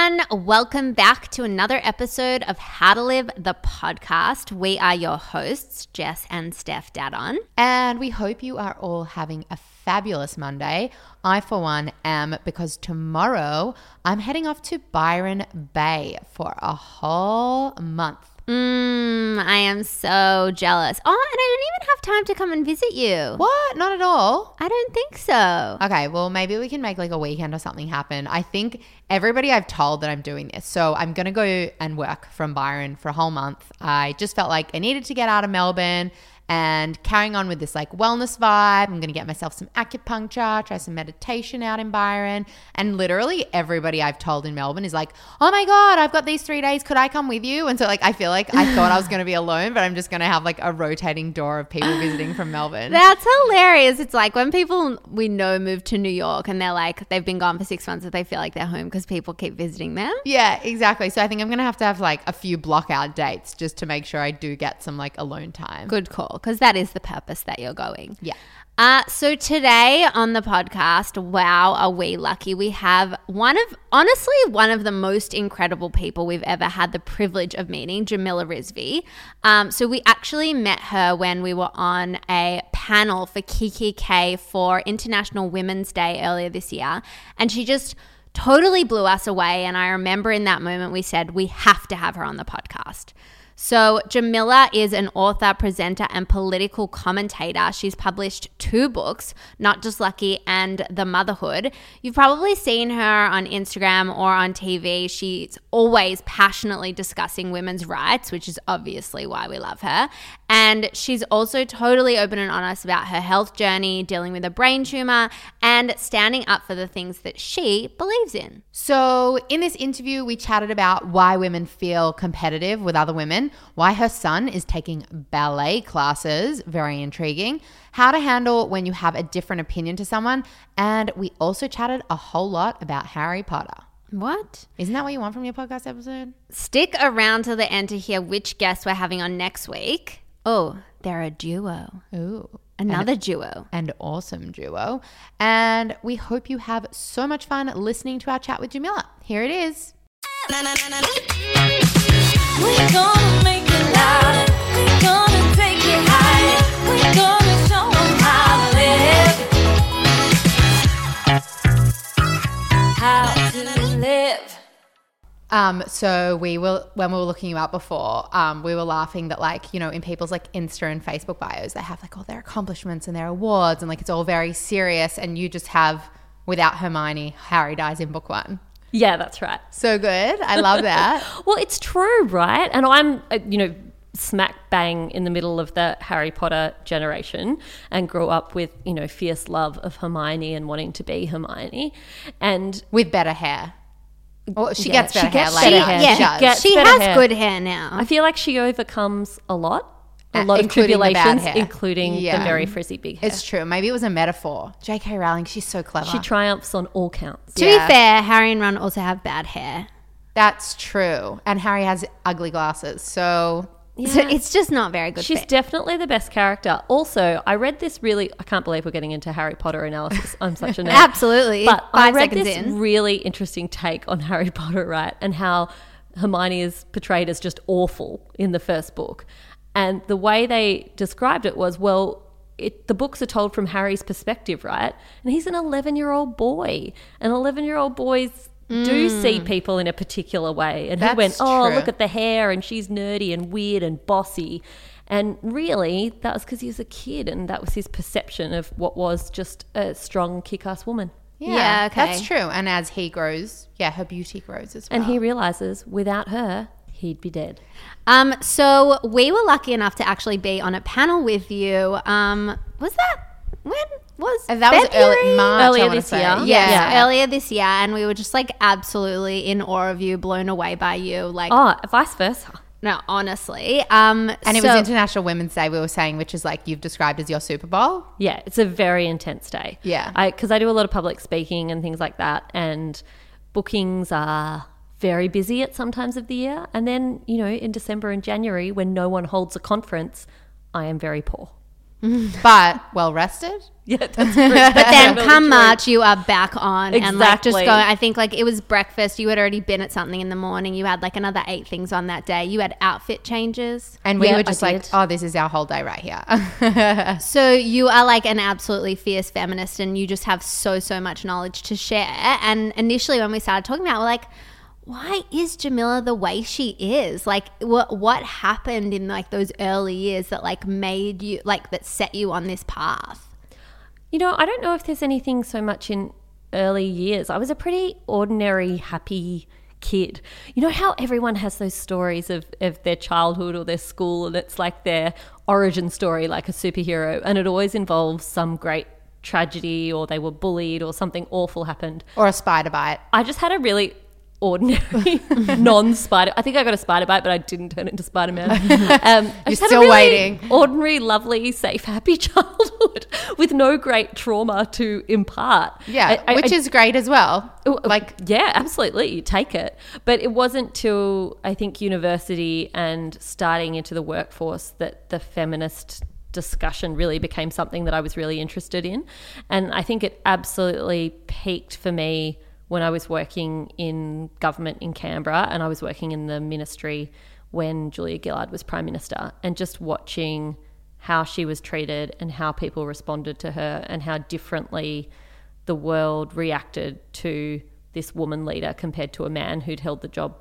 everyone. Welcome back to another episode of How to Live the podcast. We are your hosts, Jess and Steph Dadon. And we hope you are all having a fabulous Monday. I, for one, am because tomorrow I'm heading off to Byron Bay for a whole month. Mmm, I am so jealous. Oh, and I don't even have time to come and visit you. What? Not at all. I don't think so. Okay, well, maybe we can make like a weekend or something happen. I think everybody I've told that I'm doing this. So I'm going to go and work from Byron for a whole month. I just felt like I needed to get out of Melbourne and carrying on with this like wellness vibe. I'm going to get myself some acupuncture, try some meditation out in Byron. And literally everybody I've told in Melbourne is like, oh my God, I've got these three days. Could I come with you? And so, like, I feel like I thought I was going to be alone, but I'm just going to have like a rotating door of people visiting from Melbourne. That's hilarious. It's like when people we know move to New York and they're like, they've been gone for six months, but they feel like they're home because people keep visiting them. Yeah, exactly. So I think I'm going to have to have like a few block out dates just to make sure I do get some like alone time. Good call, because that is the purpose that you're going. Yeah. Uh, so today on the podcast, wow, are we lucky? We have one of, honestly, one of the most incredible people we've ever had the privilege of meeting, Jamila Rizvi. Um, so we actually met her when we were on a panel for kikki.K for International Women's Day earlier this year, and she just totally blew us away. And I remember in that moment we said we have to have her on the podcast. So, Jamila is an author, presenter, and political commentator. She's published two books, Not Just Lucky and The Motherhood. You've probably seen her on Instagram or on TV. She's always passionately discussing women's rights, which is obviously why we love her. And she's also totally open and honest about her health journey, dealing with a brain tumor, and standing up for the things that she believes in. So, in this interview, we chatted about why women feel competitive with other women, why her son is taking ballet classes, very intriguing, how to handle when you have a different opinion to someone, and we also chatted a whole lot about Harry Potter. What? Isn't that what you want from your podcast episode? Stick around till the end to hear which guests we're having on next week. Oh, they're a duo. Ooh. Another duo. and awesome duo. And we hope you have so much fun listening to our chat with Jamila. Here it is. We're gonna make it louder. We're gonna take it higher. We're gonna show 'em how to live. How to live. Um, so we were when we were looking you up before, um, we were laughing that like you know in people's like Insta and Facebook bios they have like all their accomplishments and their awards and like it's all very serious, and you just have without Hermione, Harry dies in book one. Yeah, that's right. So good, I love that. Well, it's true, right? And I'm, uh, you know, smack bang in the middle of the Harry Potter generation and grew up with, you know, fierce love of Hermione and wanting to be Hermione. And with better hair. Well, she Yeah, gets she better gets hair later. better hair. Yeah, She does. gets she has hair. good hair now. I feel like she overcomes a lot, a lot of including the tribulations, hair. including Yeah. the very frizzy big hair. It's true. Maybe it was a metaphor. J.K. Rowling, she's so clever. she triumphs on all counts. to yeah. be fair, Harry and Ron also have bad hair. That's true. And Harry has ugly glasses. So So it's just not very good. She's fit. definitely the best character. Also, I read this really. I can't believe we're getting into Harry Potter analysis. I'm such a nerd. Absolutely. But I read this in. really interesting take on Harry Potter, right? And how Hermione is portrayed as just awful in the first book. And the way they described it was, well, it, the books are told from Harry's perspective, right? And he's an 11 year old boy. And 11 year old boys do mm. see people in a particular way. And he went, oh, true. look at the hair, and she's nerdy and weird and bossy. And really, that was because he was a kid, and that was his perception of what was just a strong, kick ass woman. yeah, Yeah, okay. that's true. And as he grows, yeah, her beauty grows as well. And he realizes without her, he'd be dead. Um, so we were lucky enough to actually be on a panel with you. Um, was that when was And that was early March. Earlier I this year. Yes, Yeah. earlier this year, and we were just like absolutely in awe of you, blown away by you. Like, Oh, vice versa. no, honestly. Um, And it so- was International Women's Day, we were saying, which is like you've described as your Super Bowl. Yeah, it's a very intense day. Yeah. I because I do a lot of public speaking and things like that, and bookings are very busy at some times of the year, and then you know in December and January when no one holds a conference, I am very poor. But well rested. Yeah, that's true. But then Really come true. March, you are back on and like just Exactly. go. I think like it was breakfast. You had already been at something in the morning. You had like another eight things on that day. You had outfit changes. And we Yeah, were I just like, did. oh, this is our whole day right here. So you are like an absolutely fierce feminist, and you just have so so much knowledge to share. And initially, when we started talking about, it, we're like, why is Jamila the way she is? Like, what what happened in like those early years that like made you like that set you on this path? You know, I don't know if there's anything so much in early years. I was a pretty ordinary, happy kid. You know how everyone has those stories of, of their childhood or their school, and it's like their origin story, like a superhero, and it always involves some great tragedy or they were bullied or something awful happened. or a spider bite. I just had a really ordinary non-spider. I think I got a spider bite, but I didn't turn into Spider Man. Um, You're just had a still really waiting. Ordinary, lovely, safe, happy childhood with no great trauma to impart. Yeah, I- I- which I- is great as well. like yeah absolutely you take it but it wasn't till i think university and starting into the workforce that the feminist discussion really became something that i was really interested in and i think it absolutely peaked for me when i was working in government in canberra and i was working in the ministry when julia gillard was prime minister and just watching how she was treated and how people responded to her and how differently the world reacted to this woman leader compared to a man who'd held the job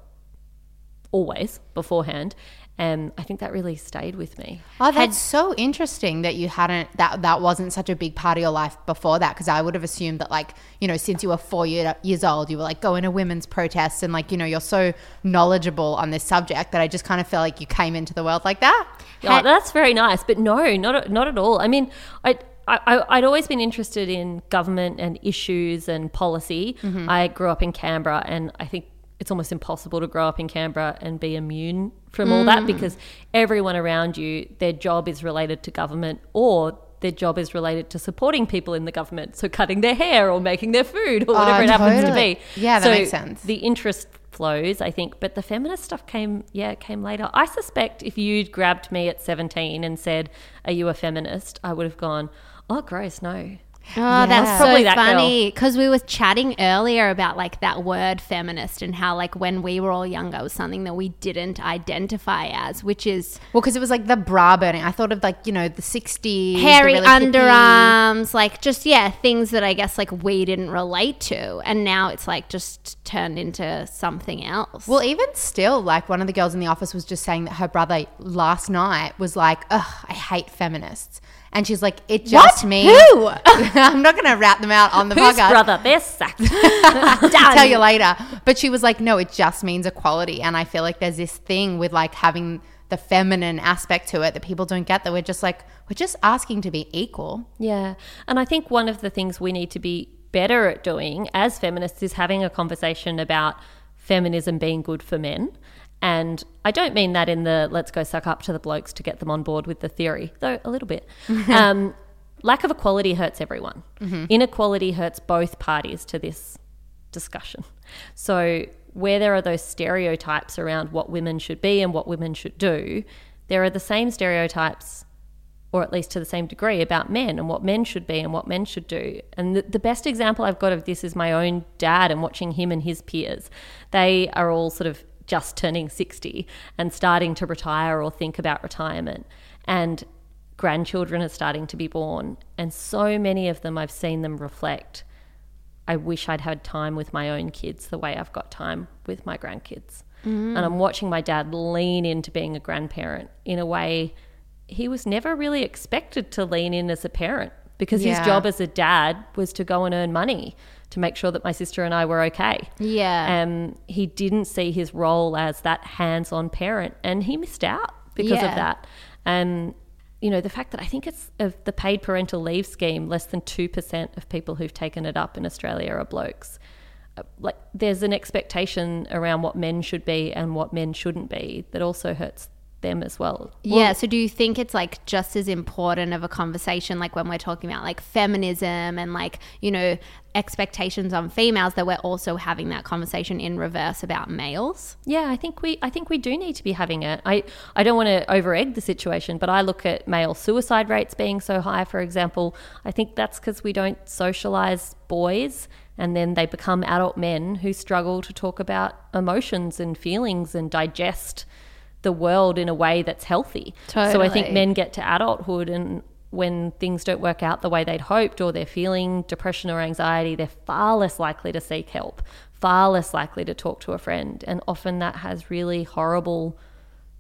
always beforehand. And I think that really stayed with me. Oh, that's so interesting that you hadn't that that wasn't such a big part of your life before that. Because I would have assumed that, like, you know, since you were four year, years old, you were like going to women's protests and like, you know, you're so knowledgeable on this subject that I just kind of felt like you came into the world like that. Yeah, that's very nice, but no, not not at all. I mean, I. I, I'd always been interested in government and issues and policy. Mm-hmm. I grew up in Canberra, and I think it's almost impossible to grow up in Canberra and be immune from all that mm. because everyone around you, their job is related to government or their job is related to supporting people in the government. So cutting their hair or making their food or oh, whatever Oh, it happens to be. Yeah, that So makes sense. the interest flows, I think, but the feminist stuff came, yeah, came later. I suspect if you'd grabbed me at 17 and said, Are you a feminist? I would have gone, Oh, gross, no. Oh, that's Yeah. so that funny because we were chatting earlier about like that word feminist and how like when we were all younger it was something that we didn't identify as, which is Well, because it was like the bra burning. I thought of like, you know, the 60s. the hairy really hippie- underarms, like just yeah, things that I guess like we didn't relate to, and now it's like just turned into something else. Well, even still, like one of the girls in the office was just saying that her brother last night was like, "Ugh, I hate feminists," and she's like, "It just What? means Who? I'm not going to rat them out on the Whose podcast. brother? They're sacked. I'll tell you later. But she was like, "No, it just means equality," and I feel like there's this thing with like having the feminine aspect to it that people don't get. That we're just like, we're just asking to be equal. Yeah. And I think one of the things we need to be better at doing as feminists is having a conversation about feminism being good for men. And I don't mean that in the let's go suck up to the blokes to get them on board with the theory, though a little bit. um, lack of equality hurts everyone. Inequality hurts both parties to this discussion. So, where there are those stereotypes around what women should be and what women should do, there are the same stereotypes or at least to the same degree, about men and what men should be and what men should do. And the, the best example I've got of this is my own dad and watching him and his peers. They are all sort of just turning 60 and starting to retire or think about retirement. And grandchildren are starting to be born. And so many of them, I've seen them reflect. I wish I'd had time with my own kids the way I've got time with my grandkids. Mm. And I'm watching my dad lean into being a grandparent in a way he was never really expected to lean in as a parent because Yeah. his job as a dad was to go and earn money to make sure that my sister and I were okay. Yeah. Um, he didn't see his role as that hands on parent and he missed out because Yeah. of that. And, you know, the fact that I think it's of the paid parental leave scheme, less than 2% of people who've taken it up in Australia are blokes. Uh, Like, there's an expectation around what men should be and what men shouldn't be that also hurts them as well. yeah. So do you think it's like just as important of a conversation, like when we're talking about like feminism and like, you know, expectations on females, that we're also having that conversation in reverse about males? Yeah, I think we I think we do need to be having it. I I don't want to over egg the situation, but I look at male suicide rates being so high, for example. I think that's because we don't socialize boys and then they become adult men who struggle to talk about emotions and feelings and digest the world in a way that's healthy. So I think men get to adulthood and when things don't work out the way they'd hoped or they're feeling depression or anxiety, they're far less likely to seek help, far less likely to talk to a friend. And often that has really horrible,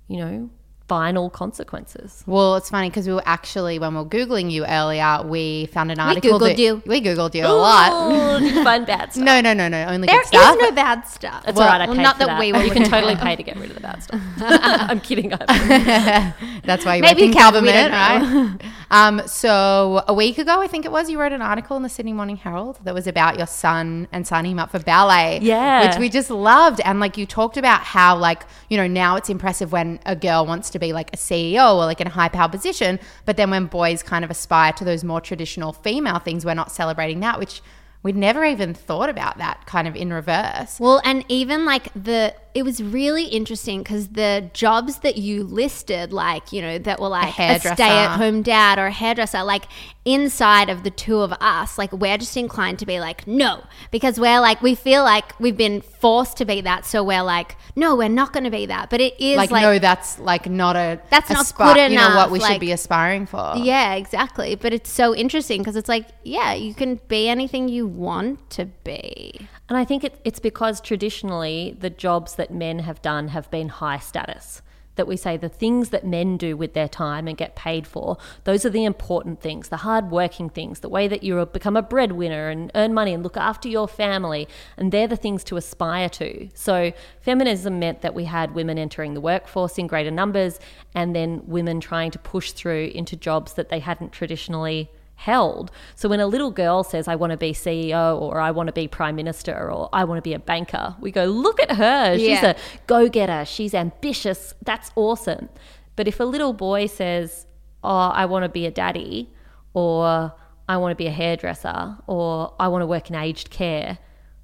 you know, final consequences. Well, it's funny because we were actually when we were googling you earlier, we found an article. We Googled that- you. We googled you a lot. Oh, did you find bad stuff? No, no, no, no. Only There good is stuff. no bad stuff. That's well, all right. I well, paid not for that, we were. You can totally pay to get rid of the bad stuff. I'm kidding. That's why you Maybe work in you can, we government, right? um, so a week ago, I think it was, you wrote an article in the Sydney Morning Herald that was about your son and signing him up for ballet. Yeah. Which we just loved. And like you talked about how like, you know, now it's impressive when a girl wants to be like a CEO or like in a high power position. But then when boys kind of aspire to those more traditional female things, we're not celebrating that, which we'd never even thought about that kind of in reverse. Well, and even like the, it was really interesting because the jobs that you listed, like, you know, that were like a, hairdresser. stay at home dad or a hairdresser, like inside of the two of us, like, we're just inclined to be like, no, because we're like, we feel like we've been forced to be that. So we're like, no, we're not going to be that. But it is Like, like, no, that's like not a That's a not spa- good You know what enough, we should be aspiring for. yeah, exactly. But it's so interesting because it's like, yeah, you can be anything you want to be. And I think it, it's because traditionally the jobs that men have done have been high status. That we say the things that men do with their time and get paid for, those are the important things, the hard working things, the way that you become a breadwinner and earn money and look after your family. And they're the things to aspire to. So feminism meant that we had women entering the workforce in greater numbers and then women trying to push through into jobs that they hadn't traditionally held. So when a little girl says, I want to be CEO or I want to be prime minister or I want to be a banker, we go, look at her. She's Yeah. a go getter. She's ambitious. That's awesome. But if a little boy says, Oh, I want to be a daddy or I want to be a hairdresser or I want to work in aged care,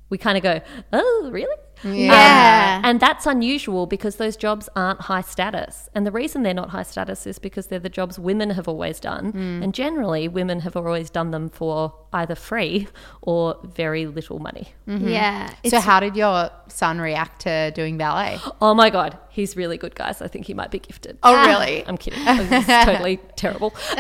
we kind of go, Oh, really? Yeah. Um, and that's unusual because those jobs aren't high status. And the reason they're not high status is because they're the jobs women have always done. And generally, women have always done them for either free or very little money. Yeah. So, It's- how did your son react to doing ballet? Oh my God, he's really good, guys. I think he might be gifted. Oh, really? I'm kidding. He's totally terrible.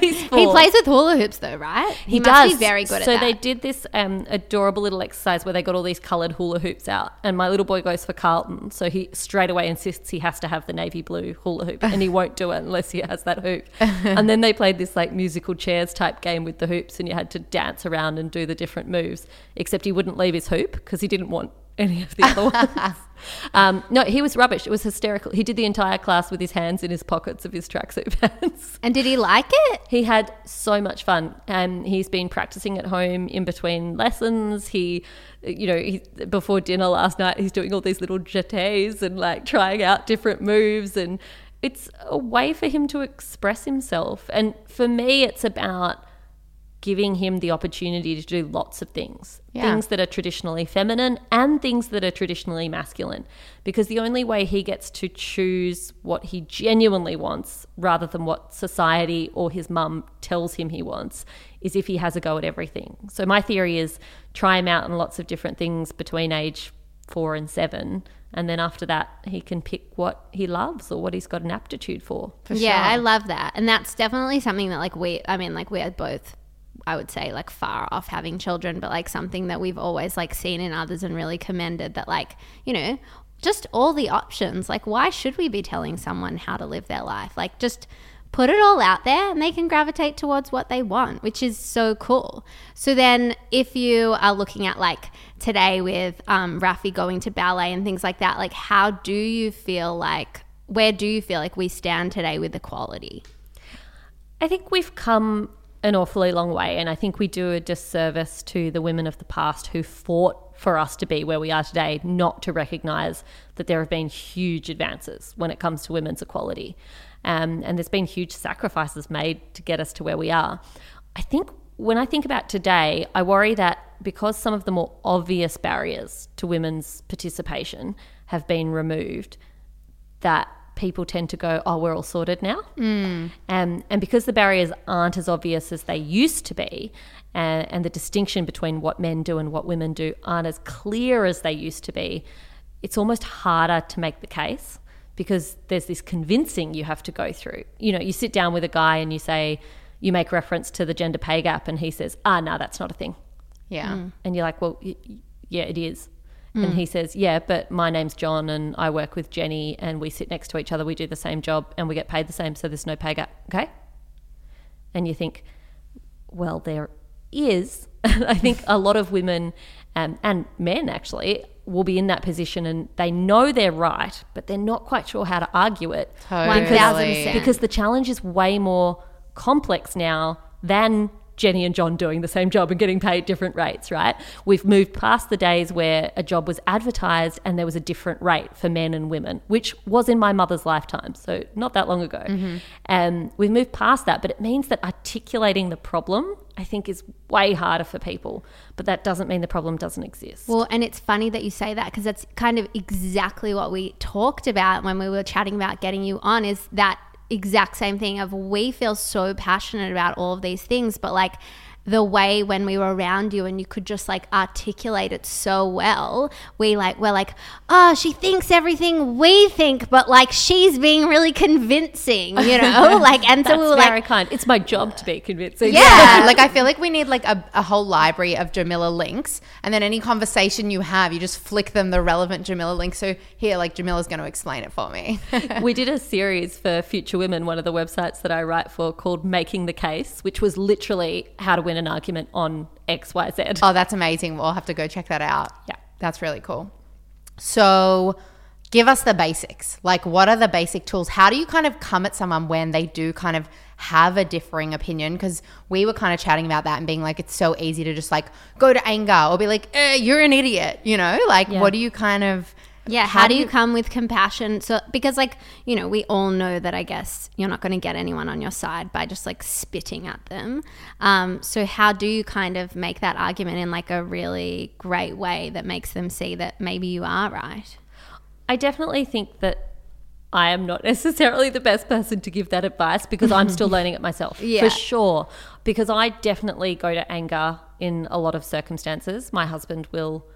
he's he four. plays with hula hoops though, right? He, must does. be very good at so that. they did this um, adorable little exercise where they got all these coloured hula hoops out, and my little boy goes for Carlton, so he straight away insists he has to have the navy blue hula hoop, and he won't do it unless he has that hoop. and then they played this like musical chairs type game with the hoops, and you had to dance around and do the different moves. Except he wouldn't leave his hoop because he didn't want any of the other ones. Um, no, he was rubbish. It was hysterical. He did the entire class with his hands in his pockets of his tracksuit pants. and did he like it? He had so much fun. Um, he's been practicing at home in between lessons. He, you know, he, before dinner last night, he's doing all these little jetés and like trying out different moves. And it's a way for him to express himself. And for me, it's about giving him the opportunity to do lots of things Yeah. things that are traditionally feminine and things that are traditionally masculine because the only way he gets to choose what he genuinely wants rather than what society or his mum tells him he wants is if he has a go at everything so my theory is try him out in lots of different things between age 4 and 7 and then after that he can pick what he loves or what he's got an aptitude for yeah, sure. I love that. And that's definitely something that like we I mean like we're both I would say like far off having children, but like something that we've always like seen in others and really commended that like, you know, just all the options. Like why should we be telling someone how to live their life? Like just put it all out there and they can gravitate towards what they want, which is so cool. So then if you are looking at like today with um, Rafi going to ballet and things like that, like how do you feel like, where do you feel like we stand today with equality? I think we've come an awfully long way. And I think we do a disservice to the women of the past who fought for us to be where we are today, not to recognize that there have been huge advances when it comes to women's equality. Um, and there's been huge sacrifices made to get us to where we are. I think when I think about today, I worry that because some of the more obvious barriers to women's participation have been removed, that people tend to go, oh, we're all sorted now. Mm. Um, and because the barriers aren't as obvious as they used to be, and, and the distinction between what men do and what women do aren't as clear as they used to be, it's almost harder to make the case because there's this convincing you have to go through. You know, you sit down with a guy and you say, you make reference to the gender pay gap, and he says, ah, no, that's not a thing. Yeah. And you're like, well, y- yeah, it is. And he says, yeah, but my name's John and I work with Jenny and we sit next to each other. We do the same job and we get paid the same. So there's no pay gap. Okay. And you think, well, there is. I think a lot of women um, and men actually will be in that position and they know they're right, but they're not quite sure how to argue it. Totally. 1000%. Because the challenge is way more complex now than Jenny and John doing the same job and getting paid different rates, right? We've moved past the days where a job was advertised and there was a different rate for men and women, which was in my mother's lifetime, so not that long ago. And we've moved past that, but it means that articulating the problem, I think, is way harder for people. But that doesn't mean the problem doesn't exist. Well, and it's funny that you say that because that's kind of exactly what we talked about when we were chatting about getting you on is that exact same thing of we feel so passionate about all of these things, but like the way when we were around you and you could just like articulate it so well, we like we're like, oh, she thinks everything we think, but like she's being really convincing, you know? like and so we were very like kind. It's my job to be convincing. Yeah, like I feel like we need like a, a whole library of Jamila links, and then any conversation you have, you just flick them the relevant Jamila link. So here, like Jamila's going to explain it for me. we did a series for Future Women, one of the websites that I write for, called Making the Case, which was literally how to win an argument on X, Y, Z. oh, that's amazing. We'll have to go check that out. Yeah. that's really cool. So, give us the basics. Like, what are the basic tools? How do you kind of come at someone when they do kind of have a differing opinion? Because we were kind of chatting about that and being like, it's so easy to just like go to anger or be like, eh, you're an idiot, you know? Like, Yeah. what do you kind of. Yeah, how, do you come with compassion? So because like, you know, we all know that I guess you're not going to get anyone on your side by just like spitting at them. Um, so how do you kind of make that argument in like a really great way that makes them see that maybe you are right? I definitely think that I am not necessarily the best person to give that advice because I'm still learning it myself, Yeah. for sure. Because I definitely go to anger in a lot of circumstances. My husband will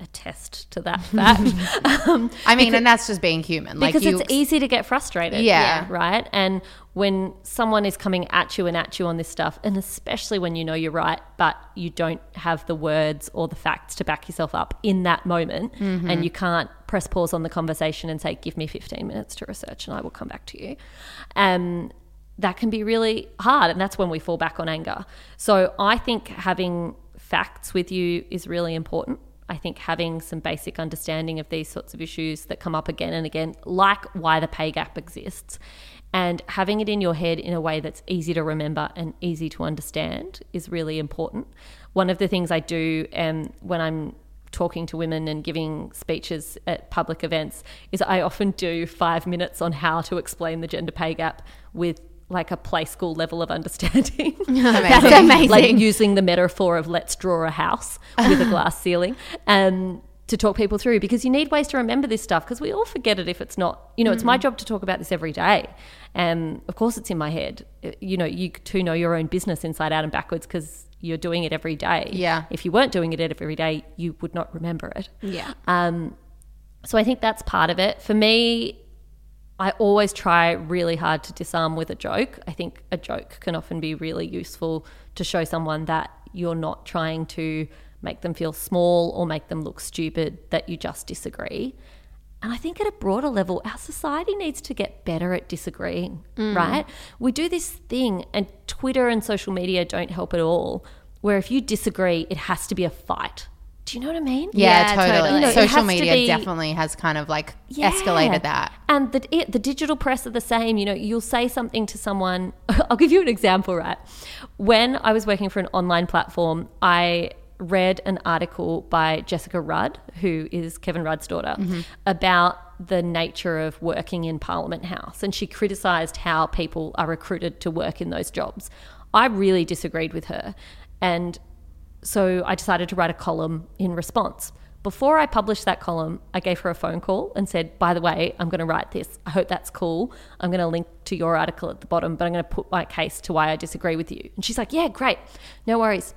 attest to that fact. um, I mean, and that's just being human. Like, because you. it's easy to get frustrated. Yeah. Right. And when someone is coming at you and at you on this stuff, and especially when you know you're right, but you don't have the words or the facts to back yourself up in that moment, Mm-hmm. and you can't press pause on the conversation and say, Give me 15 minutes to research and I will come back to you. Um, that can be really hard. And that's when we fall back on anger. So I think having facts with you is really important. I think having some basic understanding of these sorts of issues that come up again and again, like why the pay gap exists, and having it in your head in a way that's easy to remember and easy to understand is really important. One of the things I do um, when I'm talking to women and giving speeches at public events is I often do five minutes on how to explain the gender pay gap with like a play school level of understanding. That's amazing. like using the metaphor of let's draw a house with a glass ceiling um, to talk people through because you need ways to remember this stuff because we all forget it if it's not, you know, it's my job to talk about this every day. Um, of course, it's in my head. Uh, You know, you too know your own business inside out and backwards because you're doing it every day. Yeah. If you weren't doing it every day, you would not remember it. Yeah. Um, so I think that's part of it. For me, I always try really hard to disarm with a joke. I think a joke can often be really useful to show someone that you're not trying to make them feel small or make them look stupid, that you just disagree. And I think at a broader level, our society needs to get better at disagreeing, mm. right? We do this thing, and Twitter and social media don't help at all, where if you disagree, it has to be a fight. Do you know what I mean? Yeah, Yeah, totally. totally. You know, Social media be- definitely has kind of like Yeah. escalated that. And the it, the digital press are the same. You know, you'll say something to someone. I'll give you an example, right? When I was working for an online platform, I read an article by Jessica Rudd, who is Kevin Rudd's daughter, mm-hmm. about the nature of working in Parliament House, and she criticised how people are recruited to work in those jobs. I really disagreed with her, and so I decided to write a column in response. Before I published that column, I gave her a phone call and said, By the way, I'm going to write this. I hope that's cool. I'm going to link to your article at the bottom, but I'm going to put my case to why I disagree with you. And she's like, Yeah, great. No worries.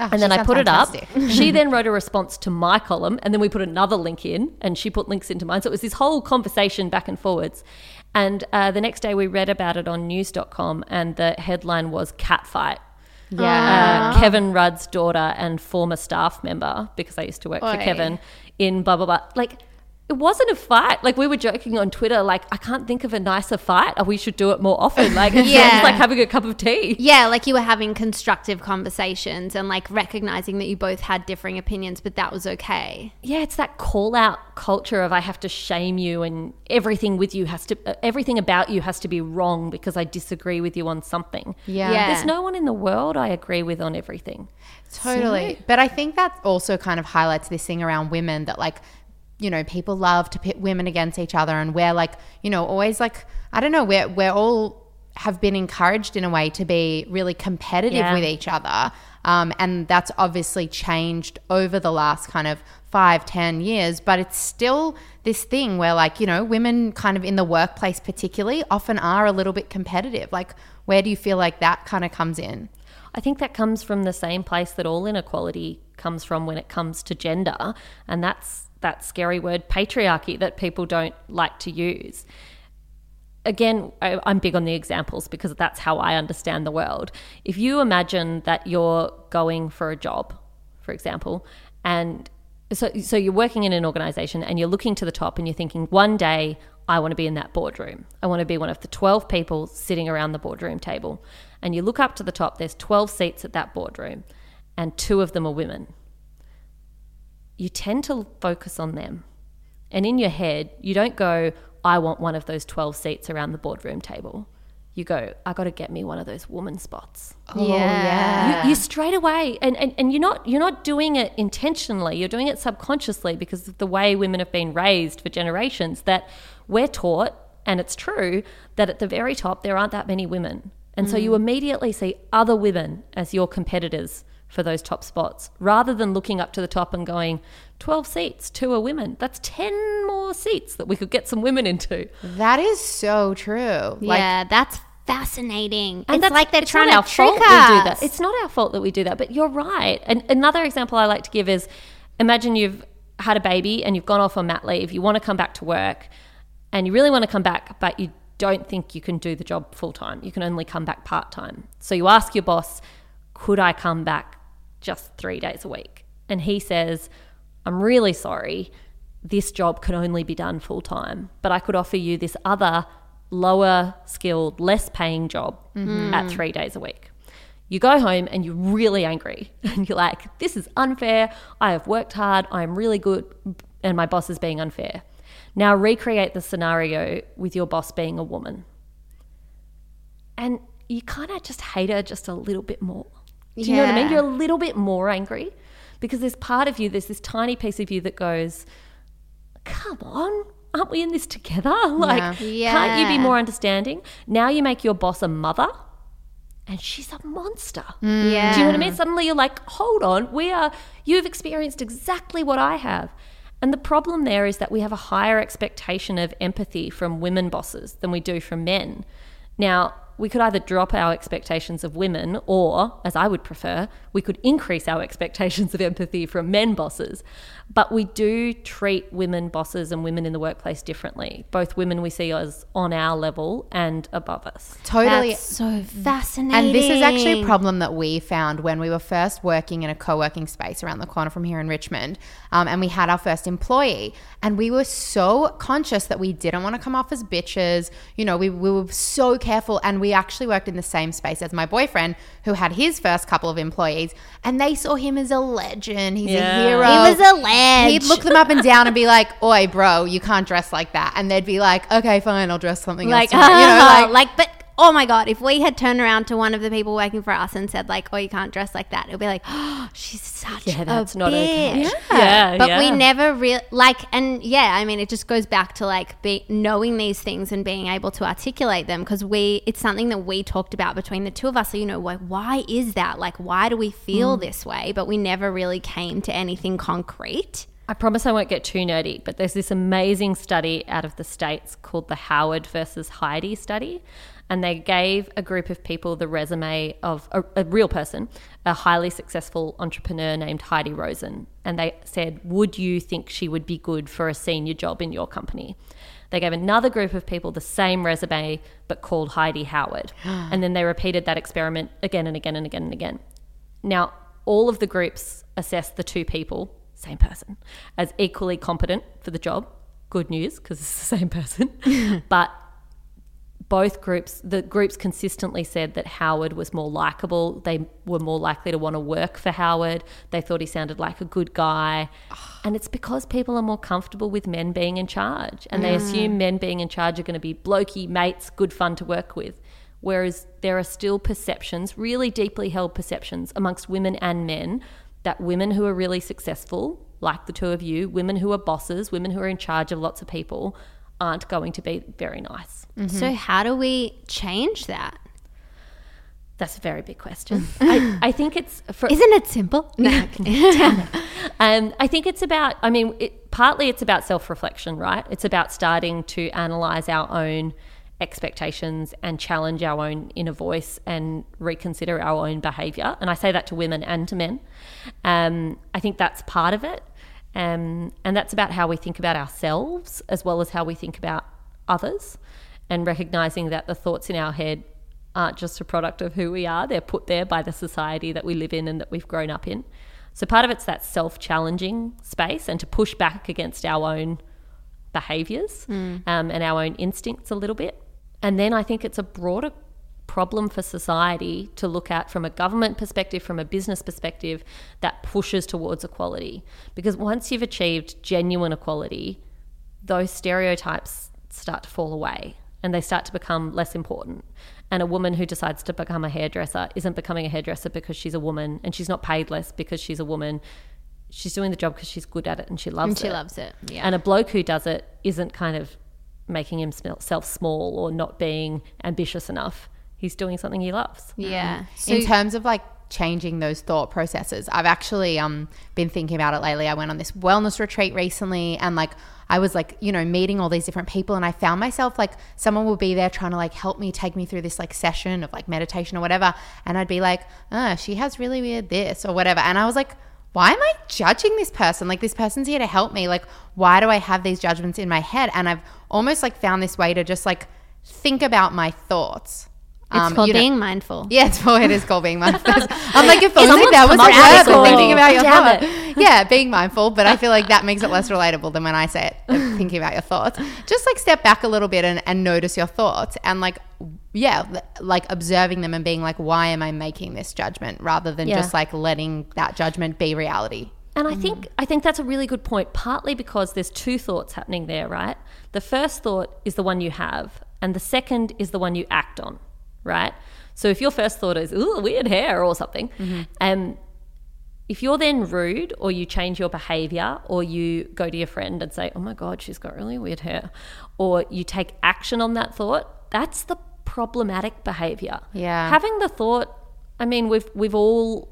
Ah, and then I put it up. she then wrote a response to my column, and then we put another link in, and she put links into mine. So it was this whole conversation back and forwards. And uh, the next day, we read about it on news.com, and the headline was Catfight Yeah. uh, Kevin Rudd's daughter and former staff member, because I used to work Oi. for Kevin, in blah, blah, blah. Like, it wasn't a fight. Like, we were joking on Twitter, like, I can't think of a nicer fight. We should do it more often. Like, it's Yeah. just like having a cup of tea. Yeah, like you were having constructive conversations and like recognizing that you both had differing opinions, but that was okay. Yeah, it's that call out culture of I have to shame you and everything with you has to, uh, everything about you has to be wrong because I disagree with you on something. Yeah. Yeah. There's no one in the world I agree with on everything. Totally. But I think that also kind of highlights this thing around women that like you know, people love to pit women against each other and we're like, you know, always like I don't know, we're we're all have been encouraged in a way to be really competitive Yeah. with each other. Um, and that's obviously changed over the last kind of five, ten years, but it's still this thing where like, you know, women kind of in the workplace particularly often are a little bit competitive. Like where do you feel like that kind of comes in? I think that comes from the same place that all inequality comes from when it comes to gender, and that's that scary word patriarchy that people don't like to use. Again, I, I'm big on the examples because that's how I understand the world. If you imagine that you're going for a job, for example, and so, so you're working in an organization and you're looking to the top and you're thinking, one day I want to be in that boardroom. I want to be one of the 12 people sitting around the boardroom table. And you look up to the top, there's 12 seats at that boardroom, and two of them are women. You tend to focus on them. And in your head, you don't go, I want one of those 12 seats around the boardroom table. You go, I got to get me one of those woman spots Oh yeah. you, you straight away and, and, and you're not you're not doing it intentionally you're doing it subconsciously because of the way women have been raised for generations that we're taught and it's true that at the very top there aren't that many women and so mm. you immediately see other women as your competitors for those top spots rather than looking up to the top and going 12 seats two are women that's 10 more seats that we could get some women into That is so true. Like yeah, that's fascinating. And it's that's- like they're it's trying not to our trick fault we do us. that. It's not our fault that we do that, but you're right. And another example I like to give is imagine you've had a baby and you've gone off on mat leave, you want to come back to work and you really want to come back, but you don't think you can do the job full time. You can only come back part time. So you ask your boss, could I come back just three days a week? And he says, I'm really sorry. This job can only be done full time, but I could offer you this other lower skilled, less paying job mm-hmm. at three days a week. You go home and you're really angry and you're like, this is unfair. I have worked hard. I'm really good. And my boss is being unfair. Now recreate the scenario with your boss being a woman. And you kind of just hate her just a little bit more. Do you know what I mean? You're a little bit more angry because there's part of you, there's this tiny piece of you that goes, come on, aren't we in this together? Like, can't you be more understanding? Now you make your boss a mother and she's a monster. yeah. Do you know what I mean? Suddenly you're like, hold on, we are, you've experienced exactly what I have. And the problem there is that we have a higher expectation of empathy from women bosses than we do from men. Now, we could either drop our expectations of women, or, as I would prefer, we could increase our expectations of empathy from men bosses. But we do treat women bosses and women in the workplace differently. Both women we see as on our level and above us. totally. That's so fascinating. And this is actually a problem that we found when we were first working in a co working space around the corner from here in Richmond. Um, and we had our first employee. And we were so conscious that we didn't want to come off as bitches. You know, we, we were so careful. And we we actually worked in the same space as my boyfriend, who had his first couple of employees, and they saw him as a legend. He's Yeah. a hero. He was a ledge. He'd look them up and down and be like, "Oi, bro, you can't dress like that," and they'd be like, "Okay, fine, I'll dress something like, else." tomorrow." you know, like, but oh my god, if we had turned around to one of the people working for us and said like, "Oh, you can't dress like that," it'd be like, "Oh, she's such Yeah, a that's not bitch. okay. Yeah, yeah but we never really, like, and yeah, I mean, it just goes back to like be, knowing these things and being able to articulate them because we, it's something that we talked about between the two of us. So you know, like, why is that? Like, why do we feel Mm. this way? But we never really came to anything concrete. I promise I won't get too nerdy, but there's this amazing study out of the States called the Howard versus Heidi study. And they gave a group of people the resume of a, a real person, a highly successful entrepreneur named Heidi Roizen. And they said, Would you think she would be good for a senior job in your company? They gave another group of people the same resume, but called Heidi Howard. and then they repeated that experiment again and again and again and again. Now, all of the groups assessed the two people, same person, as equally competent for the job. Good news because it's the same person. but both groups, the groups consistently said that Howard was more likable. They were more likely to want to work for Howard. They thought he sounded like a good guy. And it's because people are more comfortable with men being in charge. And they mm. assume men being in charge are going to be blokey mates, good fun to work with. Whereas there are still perceptions, really deeply held perceptions amongst women and men, that women who are really successful, like the two of you, women who are bosses, women who are in charge of lots of people, aren't going to be very nice. So how do we change that? That's a very big question. I, I think it's for, Isn't it simple? No. um, I think it's about. I mean, it, partly it's about self-reflection, right? It's about starting to analyze our own expectations and challenge our own inner voice and reconsider our own behavior. And I say that to women and to men. Um, I think that's part of it, um, and that's about how we think about ourselves as well as how we think about others, and recognizing that the thoughts in our head aren't just a product of who we are, they're put there by the society that we live in and that we've grown up in. So part of it's that self challenging space and to push back against our own behaviors um, and our own instincts a little bit. And then I think it's a broader problem for society to look at from a government perspective, from a business perspective, that pushes towards equality. Because once you've achieved genuine equality, those stereotypes start to fall away and they start to become less important. And a woman who decides to become a hairdresser isn't becoming a hairdresser because she's a woman and she's not paid less because she's a woman. She's doing the job because she's good at it and she loves And she it. loves it. Yeah. And a bloke who does it isn't kind of making himself small or not being ambitious enough. He's doing something he loves. yeah. So in terms of like changing those thought processes i've actually um been thinking about it lately i went on this wellness retreat recently and like i was like you know meeting all these different people and i found myself like someone would be there trying to like help me take me through this like session of like meditation or whatever and i'd be like oh she has really weird this or whatever and i was like why am I judging this person? Like, this person's here to help me. Like, why do I have these judgments in my head? And I've almost like found this way to just like think about my thoughts. It's Um, called you know- being mindful. yeah, it's well, it is called being mindful. I'm like, if only that was a word for thinking about your thoughts. Yeah, being mindful, but I feel like that makes it less relatable than when I say it, thinking about your thoughts. Just like step back a little bit and, and notice your thoughts and like, yeah, like observing them and being like, why am I making this judgment rather than Yeah. just like letting that judgment be reality. And I think I think that's a really good point. Partly because there's two thoughts happening there, right? The first thought is the one you have, and the second is the one you act on, right? So if your first thought is "ooh, weird hair" or something, um, if you're then rude or you change your behavior or you go to your friend and say, "Oh my god, she's got really weird hair," or you take action on that thought, that's the problematic behavior. Yeah. Having the thought, I mean, we've we've all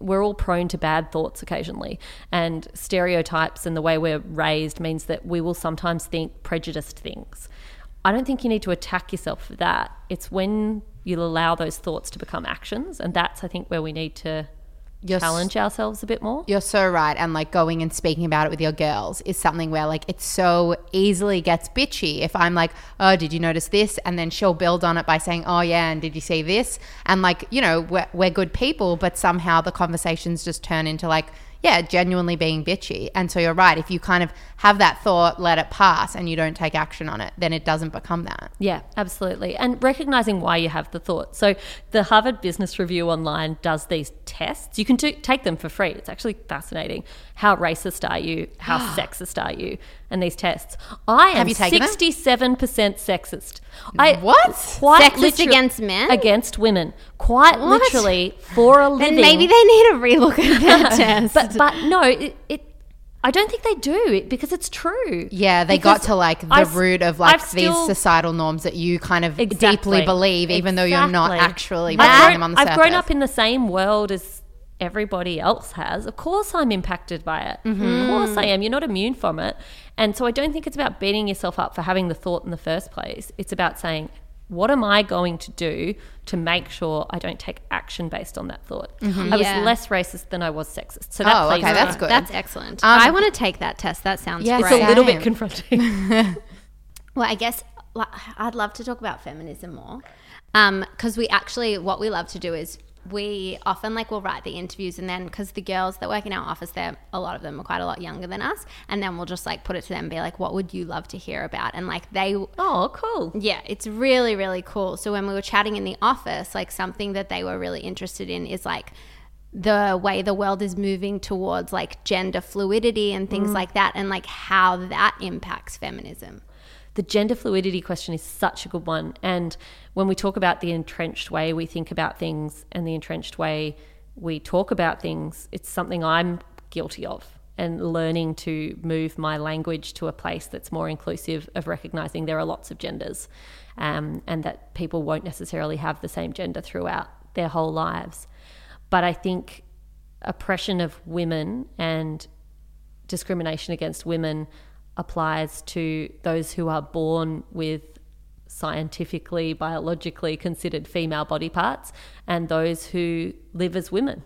we're all prone to bad thoughts occasionally, and stereotypes and the way we're raised means that we will sometimes think prejudiced things. I don't think you need to attack yourself for that. It's when you allow those thoughts to become actions, and that's I think where we need to You're challenge ourselves a bit more. You're so right. And like going and speaking about it with your girls is something where like it so easily gets bitchy. If I'm like, oh, did you notice this? And then she'll build on it by saying, oh, yeah, and did you see this? And like, you know, we're, we're good people, but somehow the conversations just turn into like, yeah, genuinely being bitchy. And so you're right. If you kind of have that thought, let it pass, and you don't take action on it, then it doesn't become that. Yeah, absolutely. And recognizing why you have the thought. So, the Harvard Business Review online does these tests. You can do, take them for free. It's actually fascinating. How racist are you? How sexist are you? And these tests. I am taken 67% sexist. I, What? Quite Sexist against men? Against women. Quite What? literally for a Then living. maybe they need a relook at that test. But but no, it, it I don't think they do it because it's true. Yeah, they Because got to like the I s- root of like I've these still- societal norms that you kind of Exactly. deeply believe, even though you're not actually I've grown- them on the I've grown up in the same world as everybody else has. Of course, I'm impacted by it. Mm-hmm. Of course, I am. You're not immune from it. And so I don't think it's about beating yourself up for having the thought in the first place. It's about saying, what am I going to do to make sure I don't take action based on that thought? I was Yeah. last racist than I was sexist. So that Oh, okay, that's good. That's excellent. Um, I want to take that test. That sounds Yeah, great. It's a little bit confronting. Well, I guess I'd love to talk about feminism more because we actually what we love to do is we often like will write the interviews and then because the girls that work in our office they're a lot of them are quite a lot younger than us and then we'll just like put it to them and be like what would you love to hear about and like they oh, cool. yeah, it's really, really cool. So when we were chatting in the office, like something that they were really interested in is like the way the world is moving towards like gender fluidity and things mm. like that, and like how that impacts feminism. The gender fluidity question is such a good one. And when we talk about the entrenched way we think about things and the entrenched way we talk about things, it's something I'm guilty of. And learning to move my language to a place that's more inclusive of recognizing there are lots of genders um, and that people won't necessarily have the same gender throughout their whole lives. But I think oppression of women and discrimination against women applies to those who are born with scientifically, biologically considered female body parts and those who live as women.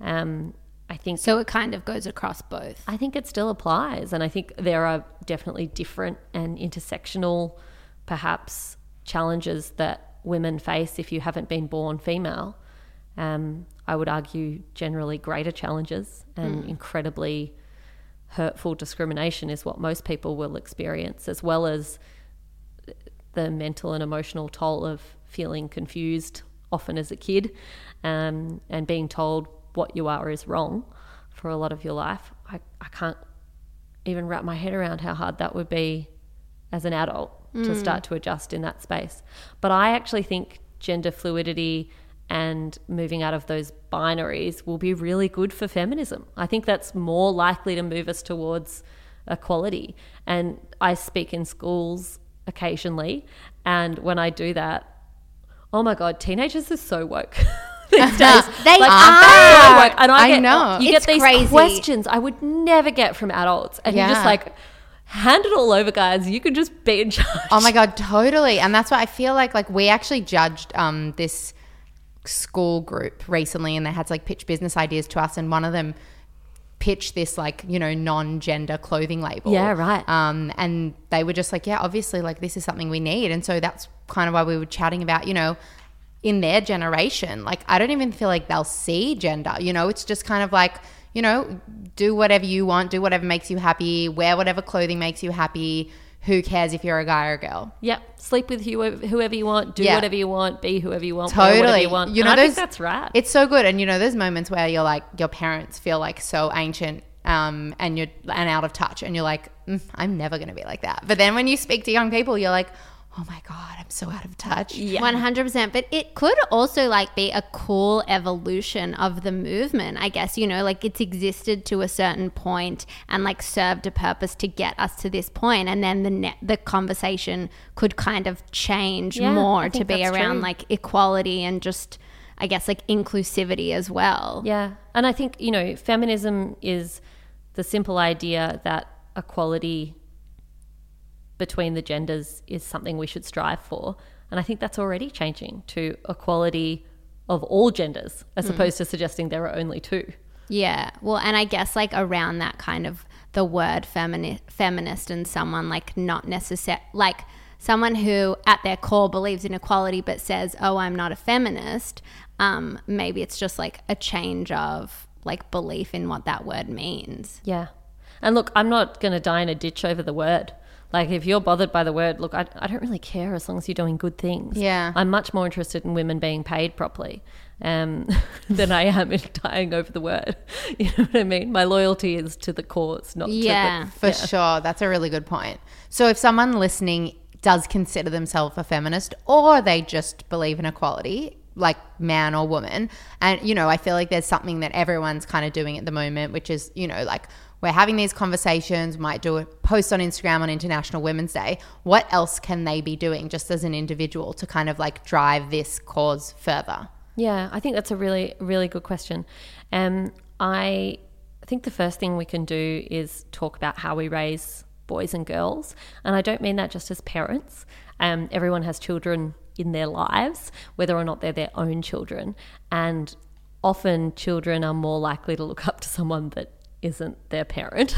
Um, I think So it kind of goes across both. I think it still applies. And I think there are definitely different and intersectional, perhaps, challenges that women face if you haven't been born female. Um, I would argue generally greater challenges and incredibly hurtful discrimination is what most people will experience, as well as the mental and emotional toll of feeling confused often as a kid um, and being told what you are is wrong for a lot of your life. I, I can't even wrap my head around how hard that would be as an adult to start to adjust in that space. But I actually think gender fluidity and moving out of those binaries will be really good for feminism. I think that's more likely to move us towards equality. And I speak in schools occasionally, and when I do that, oh my god, teenagers are so woke. These days, They Like, are. so woke. and I, I get, know. you It's get these crazy. questions I would never get from adults, and you're just like, hand it all over, guys. You can just be in charge. Oh my god, totally. And that's why I feel like like we actually judged um this school group recently and they had to like pitch business ideas to us and one of them pitched this like, you know, non-gender clothing label. Yeah, right. Um and they were just like, yeah, obviously like this is something we need. And so that's kind of why we were chatting about, you know, in their generation, like I don't even feel like they'll see gender. You know, it's just kind of like, you know, do whatever you want, do whatever makes you happy, wear whatever clothing makes you happy. Who cares if you're a guy or a girl? Yep, sleep with whoever, whoever you want, do Yeah. whatever you want, be whoever you want, Totally. you want. You And know, I think those- that's right. It's so good. And you know, there's moments where you're like, your parents feel like so ancient um, and you're and out of touch, and you're like, mm, I'm never going to be like that. But then when you speak to young people, you're like, oh my god, I'm so out of touch. yeah. One hundred percent. But it could also like be a cool evolution of the movement. I guess you know, like it's existed to a certain point and like served a purpose to get us to this point, and then the ne- the conversation could kind of change Yeah, more to be around true. like equality and just, I guess, like inclusivity as well. Yeah. And I think, you know, feminism is the simple idea that equality between the genders is something we should strive for. And I think that's already changing to equality of all genders, as opposed to suggesting there are only two. Yeah. Well, and I guess like around that kind of the word femini- feminist and someone like not necessary like someone who at their core believes in equality but says, "Oh, I'm not a feminist." Um, maybe it's just like a change of like belief in what that word means. Yeah. And look, I'm not going to die in a ditch over the word. Like, if you're bothered by the word, look, I, I don't really care as long as you're doing good things. Yeah. I'm much more interested in women being paid properly um, than I am in dying over the word. You know what I mean? My loyalty is to the cause, not Yeah. to the. For sure. That's a really good point. So if someone listening does consider themselves a feminist or they just believe in equality, like man or woman, and you know, I feel like there's something that everyone's kind of doing at the moment, which is, you know, like we're having these conversations, might do a post on Instagram on International Women's Day. What else can they be doing just as an individual to kind of like drive this cause further? Yeah, I think that's a really, really good question. Um, I think the first thing we can do is talk about how we raise boys and girls. And I don't mean that just as parents. Um, everyone has children in their lives, whether or not they're their own children. And often children are more likely to look up to someone that isn't their parent.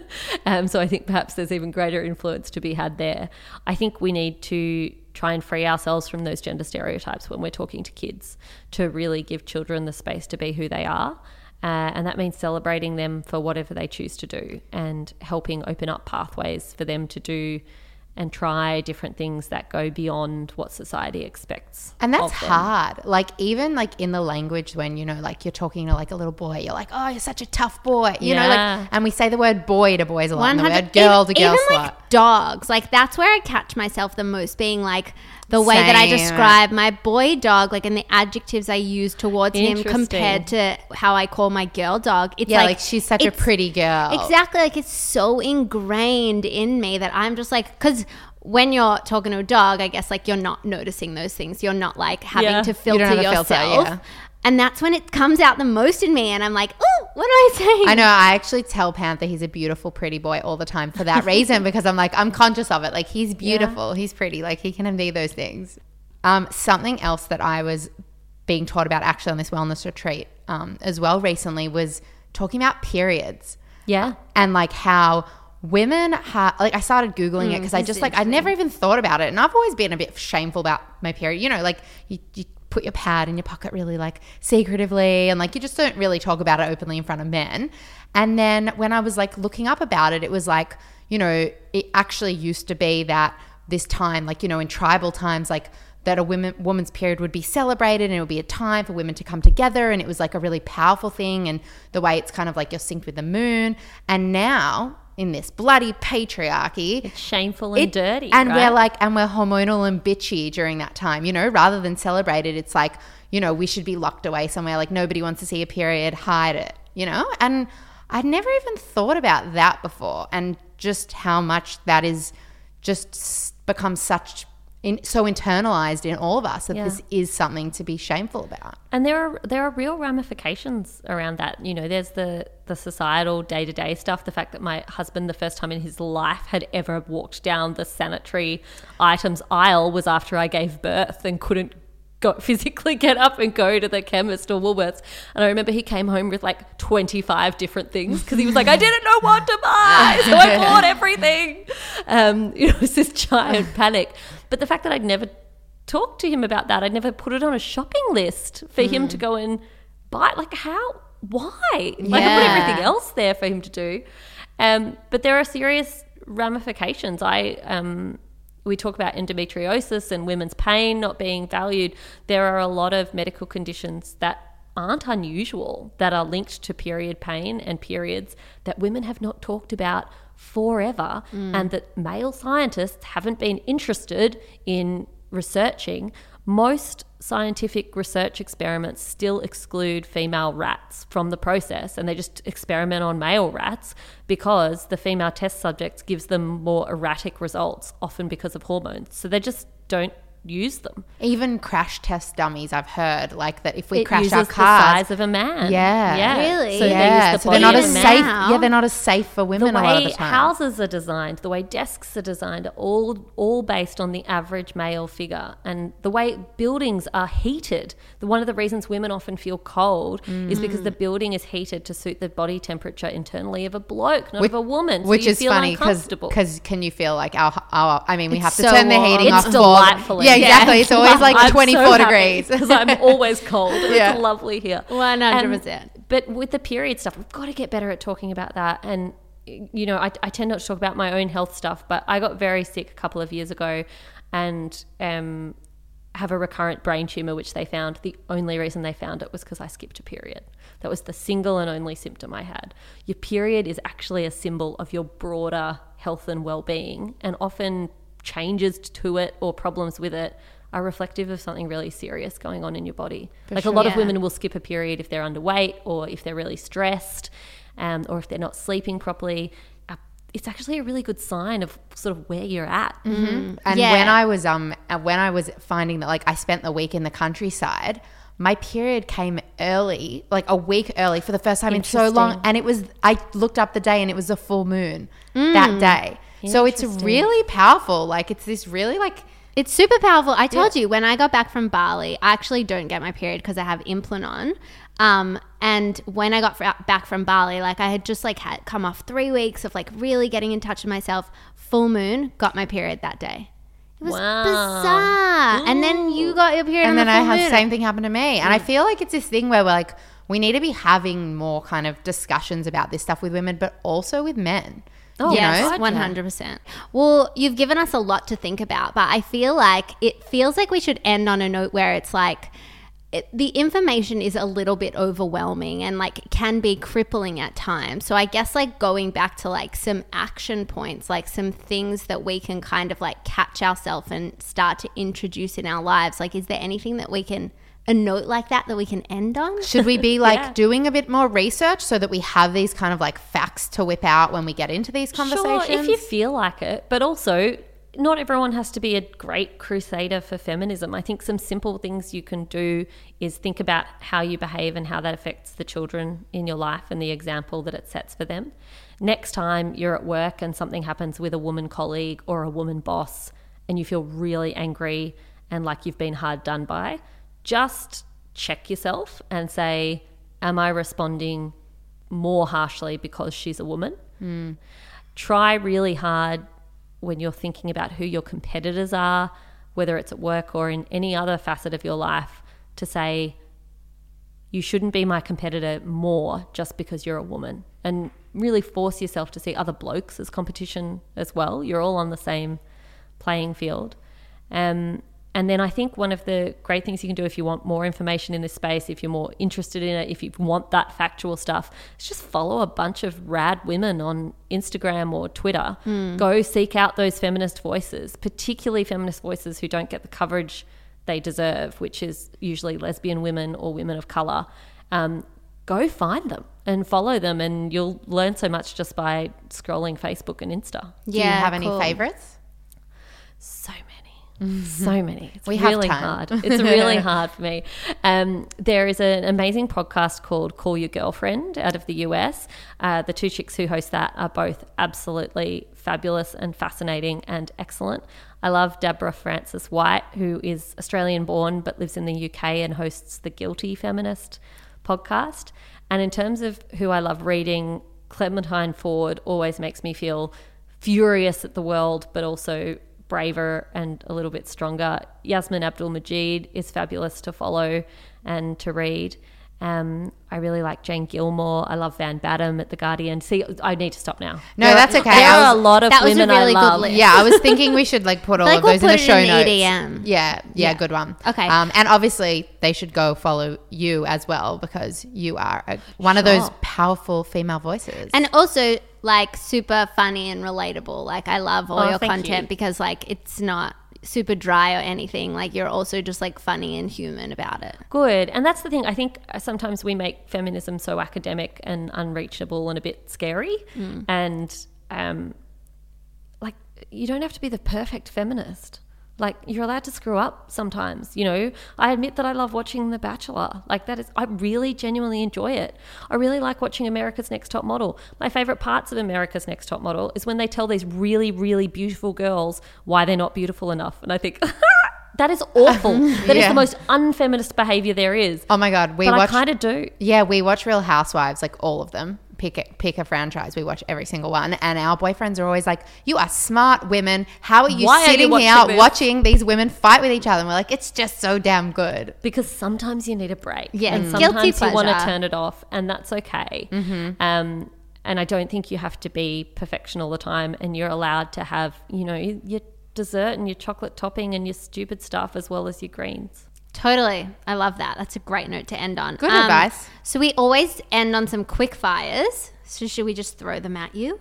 um, so I think perhaps there's even greater influence to be had there. I think we need to try and free ourselves from those gender stereotypes when we're talking to kids to really give children the space to be who they are. Uh, and that means celebrating them for whatever they choose to do and helping open up pathways for them to do and try different things that go beyond what society expects. And that's hard. Like even like in the language when you know like you're talking to like a little boy, you're like, "Oh, you're such a tough boy." You know, like and we say the word boy to boys a lot, and the 100 word girl to even, girl even slut. like dogs like that's where i catch myself the most being like the way that i describe my boy dog like and the adjectives i use towards him compared to how i call my girl dog it's yeah, like, like, she's such a pretty girl. exactly like it's so ingrained in me that i'm just like because when you're talking to a dog, I guess like you're not noticing those things. You're not like having Yeah. to filter a yourself. filter, yeah. And that's when it comes out the most in me. And I'm like, oh, what am I saying? I know. I actually tell Panther he's a beautiful, pretty boy all the time for that reason because I'm like, I'm conscious of it. Like, he's beautiful, he's pretty, like, he can be those things. Um, something else that I was being taught about actually on this wellness retreat um, as well recently was talking about periods Yeah. and like how women have like I started googling it because I just like I never even thought about it and I've always been a bit shameful about my period you know like you, you put your pad in your pocket really like secretively and like you just don't really talk about it openly in front of men. And then when I was like looking up about it it was like you know it actually used to be that this time like you know in tribal times like that a women woman's period would be celebrated and it would be a time for women to come together and it was like a really powerful thing and the way it's kind of like you're synced with the moon. And now in this bloody patriarchy It's shameful and it- dirty. and right? we're like and we're hormonal and bitchy during that time you know rather than celebrate it it's like you know we should be locked away somewhere like nobody wants to see a period hide it you know and i'd never even thought about that before and just how much that is just become such in, so internalized in all of us that Yeah. this is something to be shameful about And there are there are real ramifications around that. You know, there's the the societal day to day stuff. The fact that my husband, the first time in his life, had ever walked down the sanitary items aisle was after I gave birth and couldn't go physically get up and go to the chemist or Woolworths. And I remember he came home with like 25 different things because he was like, I didn't know what to buy, so I bought everything. Um, you know, it's this giant panic. But the fact that I'd never talked to him about that. I'd never put it on a shopping list for him to go and buy. Like, how? Why? Like, I put everything else there for him to do. Um, but there are serious ramifications. I um, we talk about endometriosis and women's pain not being valued. There are a lot of medical conditions that aren't unusual that are linked to period pain and periods that women have not talked about forever mm. and that male scientists haven't been interested in researching. Most scientific research experiments still exclude female rats from the process and they just experiment on male rats because the female test subjects gives them more erratic results often because of hormones. So they just don't use them even crash test dummies i've heard like that if we it crash uses our the cars size of a man Yeah. yeah Really? so yeah, they use the so they're not as safe. now. Yeah, they're not as safe for the women a lot of way the time. houses are designed, the way desks are designed, are all all based on the average male figure, and the way buildings are heated. The one of the reasons women often feel cold is because Mm. the building is heated to suit the body temperature internally of a bloke, not of a woman. So which you is feel funny because uncomfortable. can you feel like our, our I mean we It's have to so turn the heating It's off for- delightful yeah here. exactly it's always like I'm 24 degrees because I'm always cold. Yeah. It's lovely here. 100%. Um, but with the period stuff, we've got to get better at talking about that. And you know, I, I tend not to talk about my own health stuff, but I got very sick a couple of years ago, and um, have a recurrent brain tumor, which they found. The only reason they found it was because I skipped a period. That was the single and only symptom I had. Your period is actually a symbol of your broader health and well being, and often changes to it or problems with it are reflective of something really serious going on in your body. like a lot of women will skip a period if they're underweight or if they're really stressed um, or if they're not sleeping properly. Uh, It's actually a really good sign of sort of where you're at. And Yeah. when I was um uh, when I was finding that like I spent the week in the countryside, my period came early, like a week early for the first time in so long, and it was I looked up the day and it was a full moon that day. So it's really powerful. Like it's this really like It's super powerful. I told you when I got back from Bali, I actually don't get my period because I have Implanon. Um, and when I got fr- back from Bali, like I had just like had come off three weeks of like really getting in touch with myself. Full moon, got my period that day. It was Wow. bizarre. And then you got your period, and on then the I have moon. same thing happen to me. And I feel like it's this thing where we're like, we need to be having more kind of discussions about this stuff with women, but also with men. Oh, yes, one hundred percent. Well, you've given us a lot to think about, but I feel like it feels like we should end on a note where it's like it, the information is a little bit overwhelming and like can be crippling at times. So I guess like going back to like some action points, like some things that we can kind of like catch ourselves and start to introduce in our lives. Like, is there anything that we can a note like that that we can end on? Should we be like Yeah. doing a bit more research so that we have these kind of like facts to whip out when we get into these conversations? Sure, if you feel like it, but also not everyone has to be a great crusader for feminism. I think some simple things you can do is think about how you behave and how that affects the children in your life and the example that it sets for them. Next time you're at work and something happens with a woman colleague or a woman boss and you feel really angry and like you've been hard done by, just check yourself and say, Am I responding more harshly because she's a woman? try really hard when you're thinking about who your competitors are, whether it's at work or in any other facet of your life, to say, you shouldn't be my competitor more just because you're a woman. And really force yourself to see other blokes as competition as well. You're all on the same playing field. Um, and then I think one of the great things you can do if you want more information in this space, if you're more interested in it, if you want that factual stuff, is just follow a bunch of rad women on Instagram or Twitter. Go seek out those feminist voices, particularly feminist voices who don't get the coverage they deserve, which is usually lesbian women or women of color. Um, go find them and follow them, and you'll learn so much just by scrolling Facebook and Insta. Do you have any favorites? So many, so many. It's We really hard. It's really hard for me. Um, there is an amazing podcast called Call Your Girlfriend out of the US. Uh, the two chicks who host that are both absolutely fabulous and fascinating and excellent. I love Deborah Frances-White, who is Australian born but lives in the UK and hosts the Guilty Feminist podcast. And in terms of who I love reading, Clementine Ford always makes me feel furious at the world, but also braver and a little bit stronger. Yassmin Abdel-Magied is fabulous to follow and to read. Um, I really like Jane Gilmore. I love Van Badham at The Guardian. See, I need to stop now. No, There are- that's okay. There I are a lot of that was a women really I good love. list. Yeah, I was thinking we should like put all Like of we'll those in the show in notes. EDM. Yeah, yeah, Yeah. good one. Okay. Um, and obviously they should go follow you as well because you are a, one of those powerful female voices. And also like super funny and relatable. Like I love all Oh, your content you. because like it's not super dry or anything. Like you're also just like funny and human about it. Good. And that's the thing. I think sometimes we make feminism so academic and unreachable and a bit scary. And um, like, you don't have to be the perfect feminist. Like, you're allowed to screw up sometimes. You know, I admit that I love watching The Bachelor. Like, that is, I really genuinely enjoy it. I really like watching America's Next Top Model. My favorite parts of America's Next Top Model is when they tell these really, really beautiful girls why they're not beautiful enough. And I think, that is awful. That is Yeah. the most unfeminist behavior there is. oh my god, we but I kind of do. Yeah, we watch Real Housewives, like all of them, pick pick a franchise, we watch every single one, and our boyfriends are always like, "You are smart women. How are you Why are you sitting watching here this?" watching these women fight with each other?" And we're like, "It's just so damn good." because sometimes you need a break. Yeah, and Mm. sometimes you want to turn it off, and that's okay. Um, and I don't think you have to be perfection all the time, and you're allowed to have, you know, your dessert and your chocolate topping and your stupid stuff as well as your greens. Totally. I love that. That's a great note to end on. Um, Good advice. So we always end on some quick fires. So should we just throw them at you?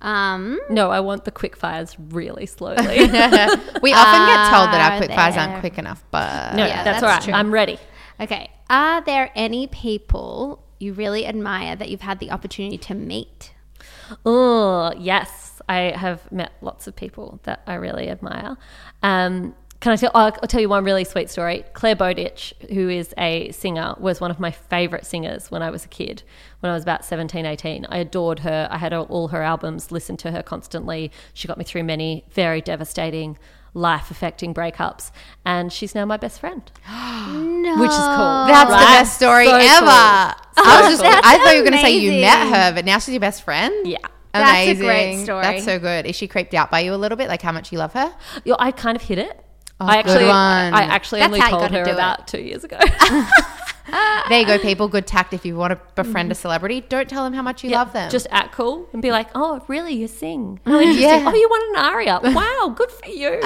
Um, No, I want the quick fires really slowly. We often get told that our Are quick fires aren't quick enough, but no, Yeah, that's, that's all right. true. I'm ready. okay. Are there any people you really admire that you've had the opportunity to meet? Oh, yes. I have met lots of people that I really admire. Um, can I tell? I'll, I'll tell you one really sweet story. Clare Bowditch, who is a singer, was one of my favorite singers when I was a kid, when I was about 17, 18. I adored her. I had all- all her albums, listened to her constantly. She got me through many very devastating, life affecting breakups. And she's now my best friend, No. which is cool. That's the best story So ever. cool. I was just, That's I thought you were going to say you met her, but now she's your best friend. Yeah. That's a great story. That's so good. Is she creeped out by you a little bit? Like how much you love her? Yo, I kind of hit it. Oh, I actually. I actually That's only told her do it. about two years ago. There you go, people. Good tact. If you want to befriend a celebrity, don't tell them how much you Yeah, love them. Just act cool and be like, oh, really? You sing? How interesting. Yeah. Oh, you won an ARIA. Wow, good for you.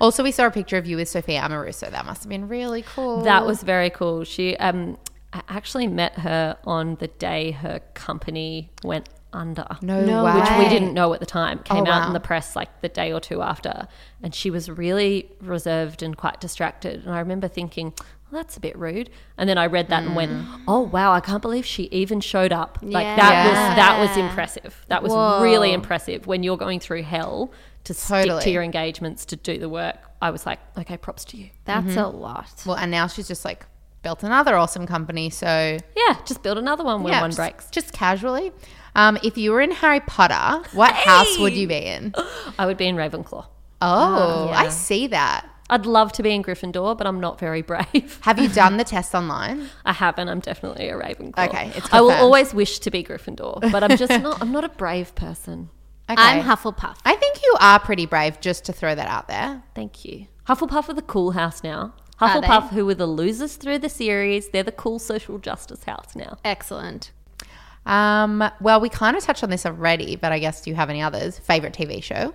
also, we saw a picture of you with Sophia Amoruso. That must have been really cool. that was very cool. She, um, I actually met her on the day her company went under. no, No way. Which we didn't know at the time. Came Oh, out wow. in the press like the day or two after. And she was really reserved and quite distracted. And I remember thinking, well, that's a bit rude. And then I read that and went, hmm. oh wow, I can't believe she even showed up. Like that Yeah. was that was impressive. That was Whoa. really impressive when you're going through hell to stick to your engagements to do the work. I was like, okay, props to you. That's mm-hmm. a lot. Well, and now she's just like built another awesome company. So Yeah, just build another one when yeah, one just, breaks. just casually. Um, if you were in Harry Potter, what house would you be in? I would be in Ravenclaw. Oh, yeah. I see that. I'd love to be in Gryffindor, but I'm not very brave. Have you done the test online? I haven't. I'm definitely a Ravenclaw. Okay, it's I will always wish to be Gryffindor, but I'm just not. I'm not a brave person. Okay. I'm Hufflepuff. I think you are pretty brave, just to throw that out there. Thank you. Hufflepuff are the cool house now. Hufflepuff, who were the losers through the series, they're the cool social justice house now. Excellent. Um, well, we kind of touched on this already, but I guess do you have any others? Favorite TV show?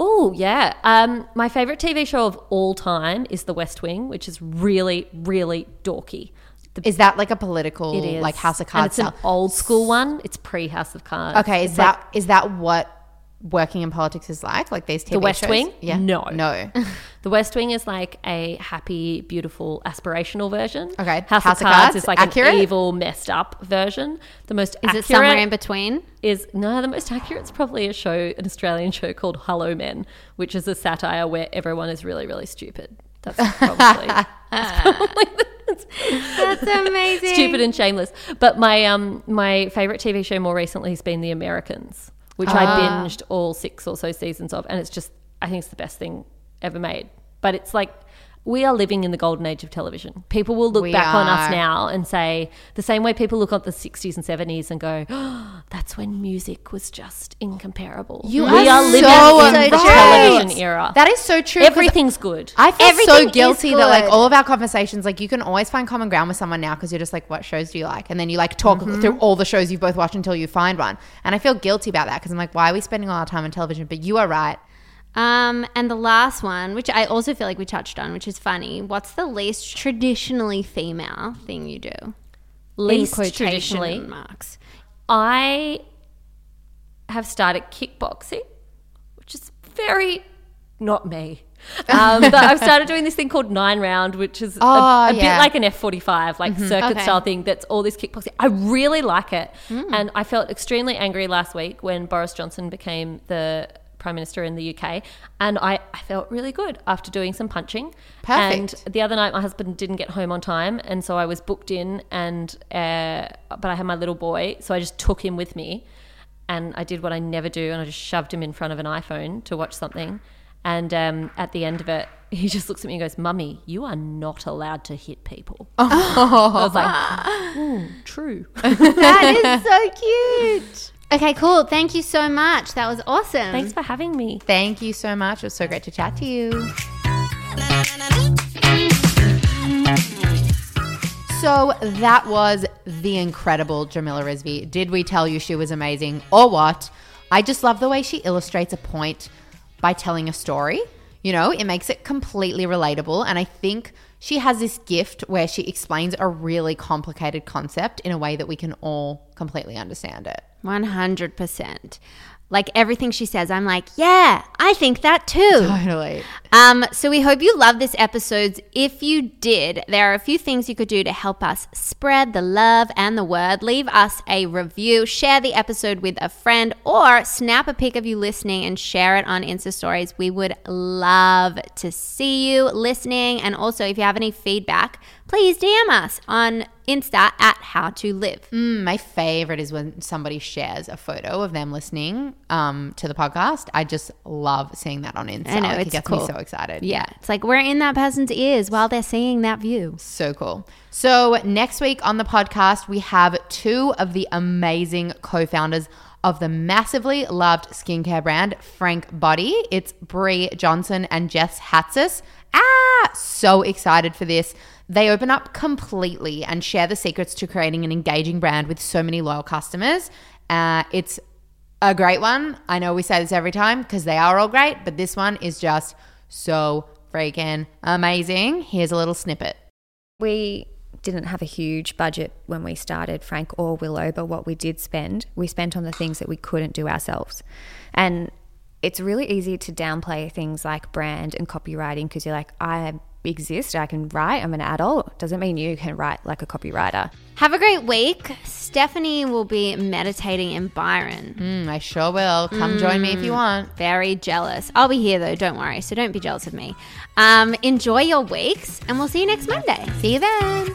Oh yeah. Um, my favorite TV show of all time is The West Wing, which is really, really dorky. The, Is that like a political, it is like House of and Cards it's an old school one. It's pre House of Cards. Okay, is It's that like is that what working in politics is like? Like these TV The West shows? Wing? Yeah. No. No. The West Wing is like a happy, beautiful, aspirational version. Okay. House, House of Cards, Cards, is like accurate? an evil, messed up version. The most Is accurate it somewhere in between? is no, the most accurate is probably a show, an Australian show called Hollowmen, which is a satire where everyone is really, really stupid. That's probably, that's probably That's amazing. stupid and shameless. But my um my favorite TV show more recently has been The Americans, which I Ah. binged all six or so seasons of, and it's just I think it's the best thing ever made. But it's like we are living in the golden age of television. People will look We back on us now and say the same way people look at the 60s and 70s and go, oh, "That's when music was just incomparable." You we are are living so in the right. television era. That is so true. Everything's good. I feel Everything so guilty that like all of our conversations, like you can always find common ground with someone now because you're just like, what shows do you like? And then you like talk Mm-hmm. through all the shows you've both watched until you find one. And I feel guilty about that because I'm like, why are we spending all our time on television? But you are right. Um, and the last one, which I also feel like we touched on, which is funny. What's the least traditionally female thing you do? Least traditionally, marks. I have started kickboxing, which is very not me. Um, but I've started doing this thing called 9Round, which is a- Oh, a, bit yeah. Mm-hmm. like an F45, like circuit Okay. style thing that's all this kickboxing. I really like it. Mm. And I felt extremely angry last week when Boris Johnson became the Prime Minister in the UK. And I, I felt really good after doing some punching. Perfect. And the other night, my husband didn't get home on time. And so I was booked in, and uh, but I had my little boy. So I just took him with me and I did what I never do, and I just shoved him in front of an iPhone to watch something. And um, at the end of it, he just looks at me and goes, Mummy, you are not allowed to hit people. I was like, "Hmm, true. That is so cute. Okay, cool. Thank you so much. That was awesome. Thanks for having me. Thank you so much. It was so great to chat to you. So that was the incredible Jamila Rizvi. Did we tell you she was amazing or what? I just love the way she illustrates a point by telling a story. You know, it makes it completely relatable. And I think she has this gift where she explains a really complicated concept in a way that we can all completely understand it. 100%. Like everything she says, I'm like, yeah, I think that too. Totally. Um, so we hope you love this episode. If you did, there are a few things you could do to help us spread the love and the word. Leave us a review, share the episode with a friend, or snap a pic of you listening and share it on Insta stories. We would love to see you listening. And also, if you have any feedback, please DM us on Insta at How to Live. Mm, my favorite is when somebody shares a photo of them listening um, to the podcast. I just love seeing that on Insta. I know, Like, it's it gets cool. me so excited. Yeah, it's like we're in that person's ears while they're seeing that view. So cool. So, next week on the podcast, we have two of the amazing co founders of the massively loved skincare brand, Frank Body. It's Bree Johnson and Jess Hatzis. Ah, so excited for this. They open up completely and share the secrets to creating an engaging brand with so many loyal customers. Uh, it's a great one. I know we say this every time because they are all great, but this one is just so freaking amazing. Here's a little snippet. We didn't have a huge budget when we started Frank or Willow, but what we did spend, we spent on the things that we couldn't do ourselves. And it's really easy to downplay things like brand and copywriting because you're like, I exist, I can write, I'm an adult. Doesn't mean you can write like a copywriter. Have a great week. Stephanie will be meditating in Byron. Mm, I sure will. Come join me if you want. Very jealous. I'll be here though, don't worry. So don't be jealous of me. Um, enjoy your weeks and we'll see you next Monday. See you then.